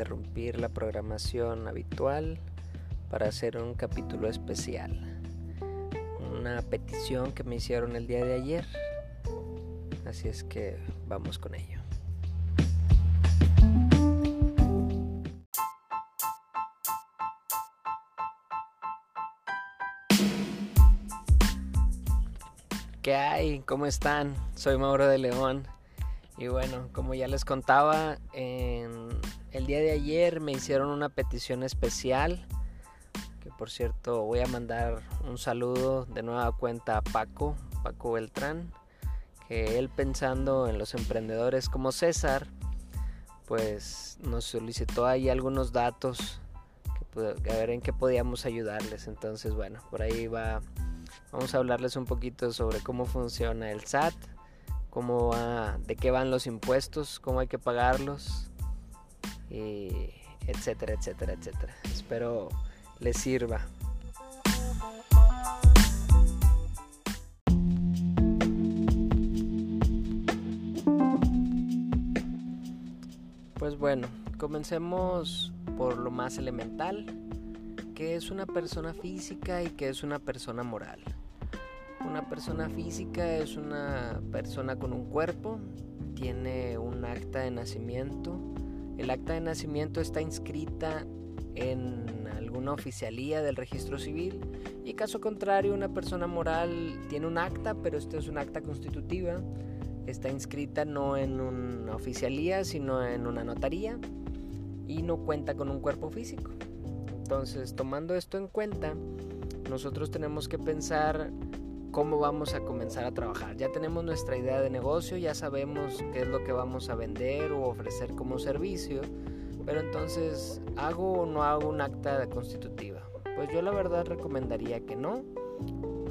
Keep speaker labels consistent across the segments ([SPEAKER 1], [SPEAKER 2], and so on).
[SPEAKER 1] interrumpir la programación habitual para hacer un capítulo especial. Una petición que me hicieron el día de ayer. Así es que vamos con ello. ¿Qué hay? ¿Cómo están? Soy Mauro de León. Y bueno, como ya les contaba, en el día de ayer me hicieron una petición especial. Que por cierto voy a mandar un saludo de nueva cuenta a Paco, Paco Beltrán. Que él pensando en los emprendedores como César, pues nos solicitó ahí algunos datos. Que, a ver en qué podíamos ayudarles. Entonces bueno, por ahí va Vamos a hablarles un poquito sobre cómo funciona el SAT, cómo va, de qué van los impuestos, cómo hay que pagarlos, etcétera, etcétera, etcétera. Espero les sirva. Pues bueno, comencemos por lo más elemental, que es una persona física y que es una persona moral. Una persona física es una persona con un cuerpo, tiene un acta de nacimiento. El acta de nacimiento está inscrita en alguna oficialía del registro civil y caso contrario una persona moral tiene un acta, pero esto es un acta constitutiva. Está inscrita no en una oficialía, sino en una notaría y no cuenta con un cuerpo físico. Entonces, tomando esto en cuenta, nosotros tenemos que pensar cómo vamos a comenzar a trabajar. Ya tenemos nuestra idea de negocio, ya sabemos qué es lo que vamos a vender o ofrecer como servicio, pero entonces, ¿hago o no hago un acta constitutiva? Pues yo la verdad recomendaría que no,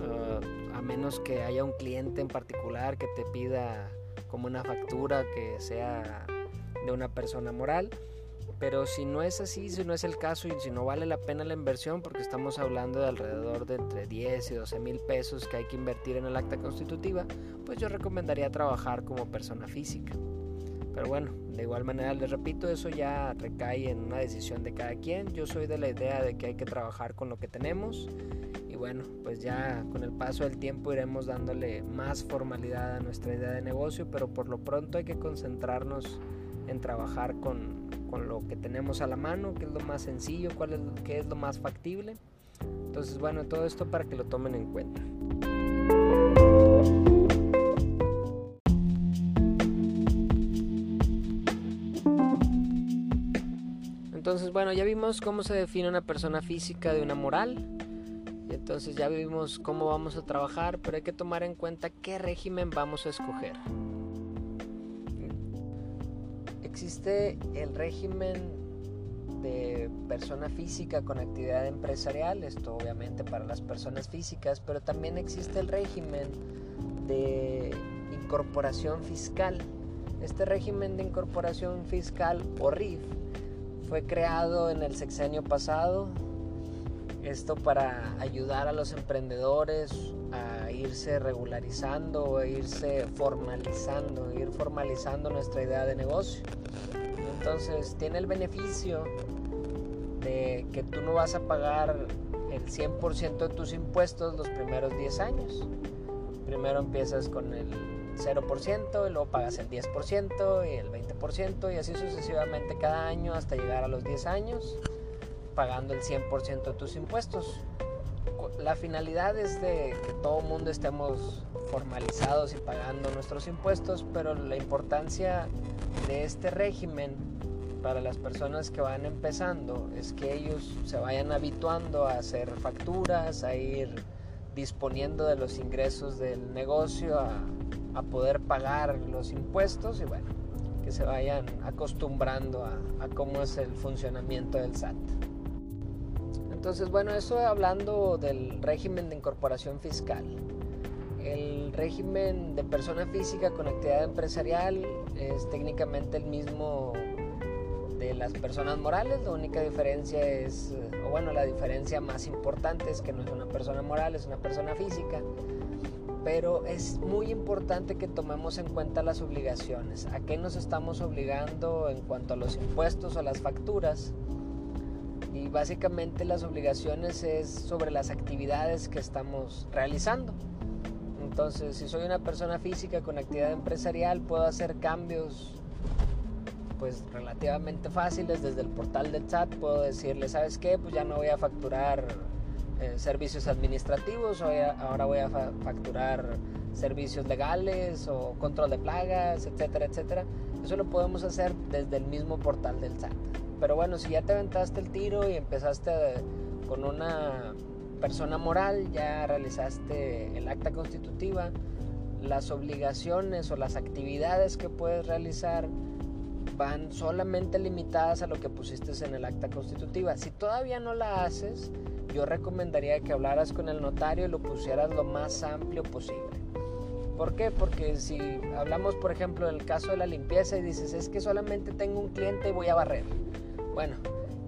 [SPEAKER 1] ah, a menos que haya un cliente en particular que te pida como una factura que sea de una persona moral pero si no es así, si no es el caso y si no vale la pena la inversión, porque estamos hablando de alrededor de entre 10 y 12 mil pesos que hay que invertir en el acta constitutiva, pues yo recomendaría trabajar como persona física. Pero bueno, de igual manera les repito, eso ya recae en una decisión de cada quien. Yo soy de la idea de que hay que trabajar con lo que tenemos y bueno, pues ya con el paso del tiempo iremos dándole más formalidad a nuestra idea de negocio, pero por lo pronto hay que concentrarnos en trabajar con, con lo que tenemos a la mano, qué es lo más sencillo, cuál es, qué es lo más factible. Entonces, bueno, todo esto para que lo tomen en cuenta. Entonces, bueno, ya vimos cómo se define una persona física de una moral. Entonces ya vimos cómo vamos a trabajar, pero hay que tomar en cuenta qué régimen vamos a escoger existe el régimen de persona física con actividad empresarial, esto obviamente para las personas físicas, pero también existe el régimen de incorporación fiscal. Este régimen de incorporación fiscal o RIF fue creado en el sexenio pasado, esto para ayudar a los emprendedores a irse regularizando, a irse formalizando, ir formalizando nuestra idea de negocio. Entonces tiene el beneficio de que tú no vas a pagar el 100% de tus impuestos los primeros 10 años. Primero empiezas con el 0% y luego pagas el 10% y el 20% y así sucesivamente cada año hasta llegar a los 10 años pagando el 100% de tus impuestos. La finalidad es de que todo el mundo estemos formalizados y pagando nuestros impuestos, pero la importancia de este régimen para las personas que van empezando es que ellos se vayan habituando a hacer facturas, a ir disponiendo de los ingresos del negocio, a, poder pagar los impuestos y bueno, que se vayan acostumbrando a, a cómo es el funcionamiento del SAT. Entonces, bueno, eso hablando del régimen de incorporación fiscal. El régimen de persona física con actividad empresarial es técnicamente el mismo de las personas morales. La única diferencia es, o bueno, la diferencia más importante es que no es una persona moral, es una persona física. pero es muy importante que tomemos en cuenta las obligaciones. ¿A qué nos estamos obligando en cuanto a los impuestos o las facturas? Básicamente las obligaciones es sobre las actividades que estamos realizando. Entonces, si soy una persona física con actividad empresarial, puedo hacer cambios pues relativamente fáciles desde el portal del chat puedo decirle sabes qué pues ya no voy a facturar eh, servicios administrativos, ahora voy a facturar servicios legales o control de plagas, etcétera, etcétera. Eso lo podemos hacer desde el mismo portal del SAT. Pero bueno, si ya te aventaste el tiro y empezaste con una persona moral, ya realizaste el acta constitutiva, las obligaciones o las actividades que puedes realizar van solamente limitadas a lo que pusiste en el acta constitutiva. Si todavía no la haces, yo recomendaría que hablaras con el notario y lo pusieras lo más amplio posible. ¿Por qué? Porque si hablamos, por ejemplo, del caso de la limpieza y dices, es que solamente tengo un cliente y voy a barrer. Bueno,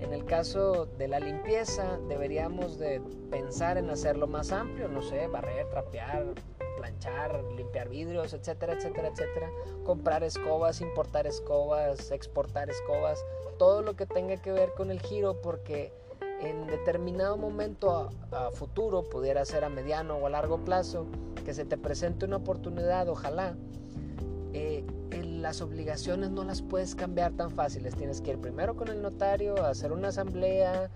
[SPEAKER 1] en el caso de la limpieza deberíamos de pensar en hacerlo más amplio, no sé, barrer, trapear, planchar, limpiar vidrios, etcétera, etcétera, etcétera. Comprar escobas, importar escobas, exportar escobas, todo lo que tenga que ver con el giro porque en determinado momento a, futuro, pudiera ser a mediano o a largo plazo, que se te presente una oportunidad, ojalá, las obligaciones no las puedes cambiar tan fáciles. Tienes que ir primero con el notario, hacer una asamblea,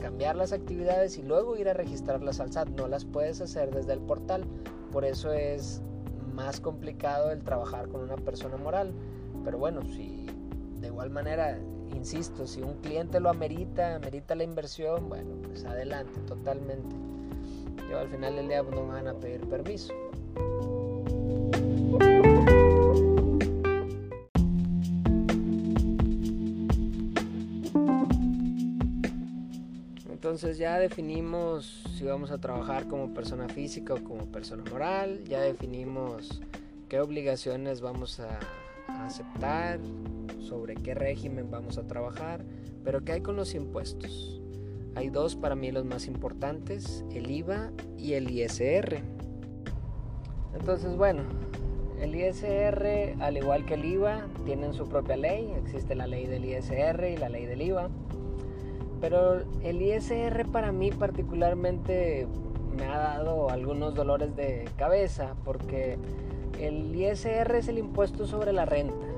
[SPEAKER 1] cambiar las actividades y luego ir a registrarlas al SAT. No las puedes hacer desde el portal. Por eso es más complicado el trabajar con una persona moral. Pero bueno, si de igual manera insisto, si un cliente lo amerita, amerita la inversión, bueno, pues adelante, totalmente. Yo al final del día pues, no me van a pedir permiso. Entonces ya definimos si vamos a trabajar como persona física o como persona moral, ya definimos qué obligaciones vamos a aceptar, sobre qué régimen vamos a trabajar, pero ¿qué hay con los impuestos? Hay dos para mí los más importantes, el IVA y el ISR. Entonces, bueno, el ISR, al igual que el IVA, tienen su propia ley, existe la ley del ISR y la ley del IVA, pero el ISR para mí particularmente me ha dado algunos dolores de cabeza porque el ISR es el impuesto sobre la renta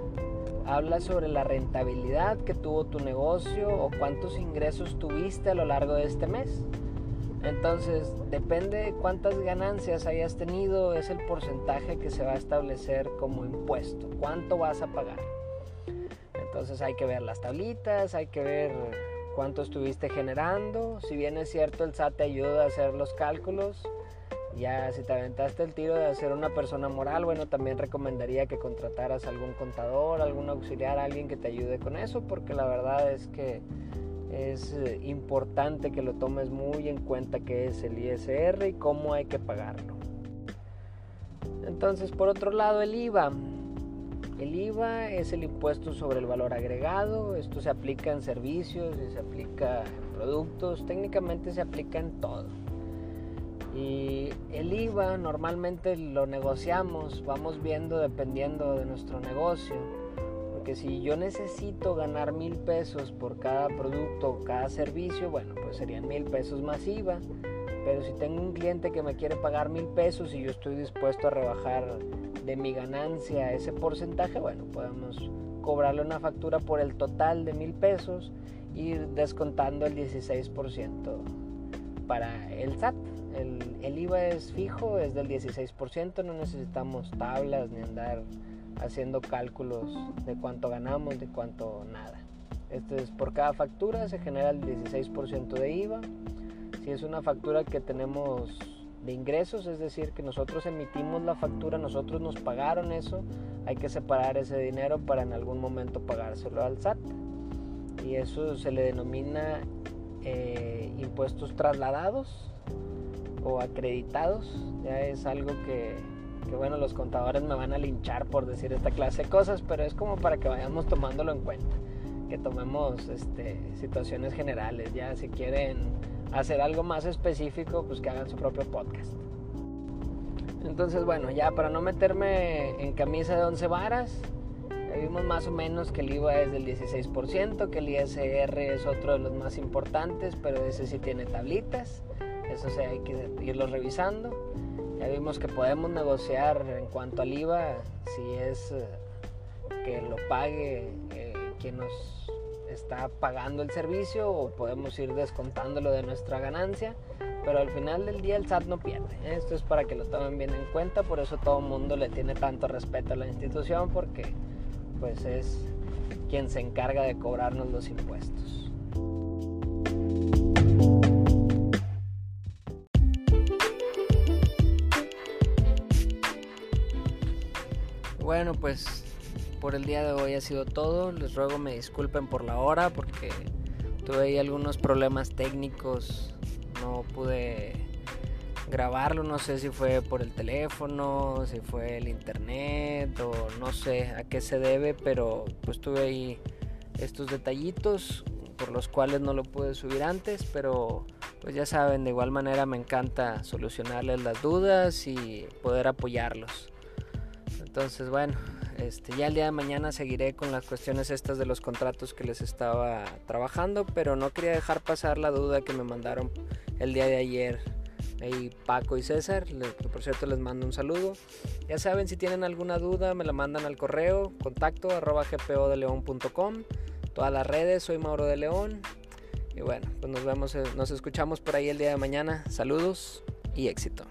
[SPEAKER 1] habla sobre la rentabilidad que tuvo tu negocio o cuántos ingresos tuviste a lo largo de este mes. Entonces, depende de cuántas ganancias hayas tenido, es el porcentaje que se va a establecer como impuesto, cuánto vas a pagar. Entonces hay que ver las tablitas, hay que ver cuánto estuviste generando. Si bien es cierto, el SAT te ayuda a hacer los cálculos, ya si te aventaste el tiro de ser una persona moral, bueno, también recomendaría que contrataras algún contador, algún auxiliar, alguien que te ayude con eso, porque la verdad es que es eh, importante que lo tomes muy en cuenta qué es el ISR y cómo hay que pagarlo. Entonces, por otro lado, el IVA. El IVA es el impuesto sobre el valor agregado. Esto se aplica en servicios y se aplica en productos. Técnicamente se aplica en todo. Y el IVA normalmente lo negociamos, vamos viendo dependiendo de nuestro negocio. Porque si yo necesito ganar mil pesos por cada producto o cada servicio, bueno, pues serían mil pesos más IVA. Pero si tengo un cliente que me quiere pagar mil pesos y yo estoy dispuesto a rebajar de mi ganancia ese porcentaje, bueno, podemos cobrarle una factura por el total de mil pesos y descontando el 16% para el SAT. El, IVA es fijo, es del 16%, no necesitamos tablas ni andar haciendo cálculos de cuánto ganamos, de cuánto nada. Este es por cada factura se genera el 16% de IVA. Si es una factura que tenemos de ingresos, es decir, que nosotros emitimos la factura, nosotros nos pagaron eso, hay que separar ese dinero para en algún momento pagárselo al SAT. Y eso se le denomina eh, impuestos trasladados o acreditados. Ya es algo que, bueno, los contadores me van a linchar por decir esta clase de cosas, pero es como para que vayamos tomándolo en cuenta, que tomemos este, situaciones generales. Ya si quieren hacer algo más específico, pues que hagan su propio podcast. Entonces, bueno, ya para no meterme en camisa de 11 varas, vimos más o menos que el IVA es del 16%, que el ISR es otro de los más importantes, pero ese sí tiene tablitas, eso sí hay que irlo revisando. Ya vimos que podemos negociar en cuanto al IVA, si es eh, que lo pague eh, quien nos está pagando el servicio o podemos ir descontándolo de nuestra ganancia pero al final del día el SAT no pierde. Esto es para que lo tomen bien en cuenta, por eso todo el mundo le tiene tanto respeto a la institución porque pues es quien se encarga de cobrarnos los impuestos. Bueno, pues por el día de hoy ha sido todo. Les ruego me disculpen por la hora porque tuve ahí algunos problemas técnicos no pude grabarlo, no sé si fue por el teléfono, si fue el internet o no sé a qué se debe, pero pues tuve ahí estos detallitos por los cuales no lo pude subir antes, pero pues ya saben, de igual manera me encanta solucionarles las dudas y poder apoyarlos. Entonces, bueno, este, ya el día de mañana seguiré con las cuestiones estas de los contratos que les estaba trabajando, pero no quería dejar pasar la duda que me mandaron el día de ayer Paco y César, por cierto les mando un saludo. Ya saben, si tienen alguna duda, me la mandan al correo contacto arroba gpodeleon.com. Todas las redes, soy Mauro de León. Y bueno, pues nos vemos, eh, nos escuchamos por ahí el día de mañana. Saludos y éxito.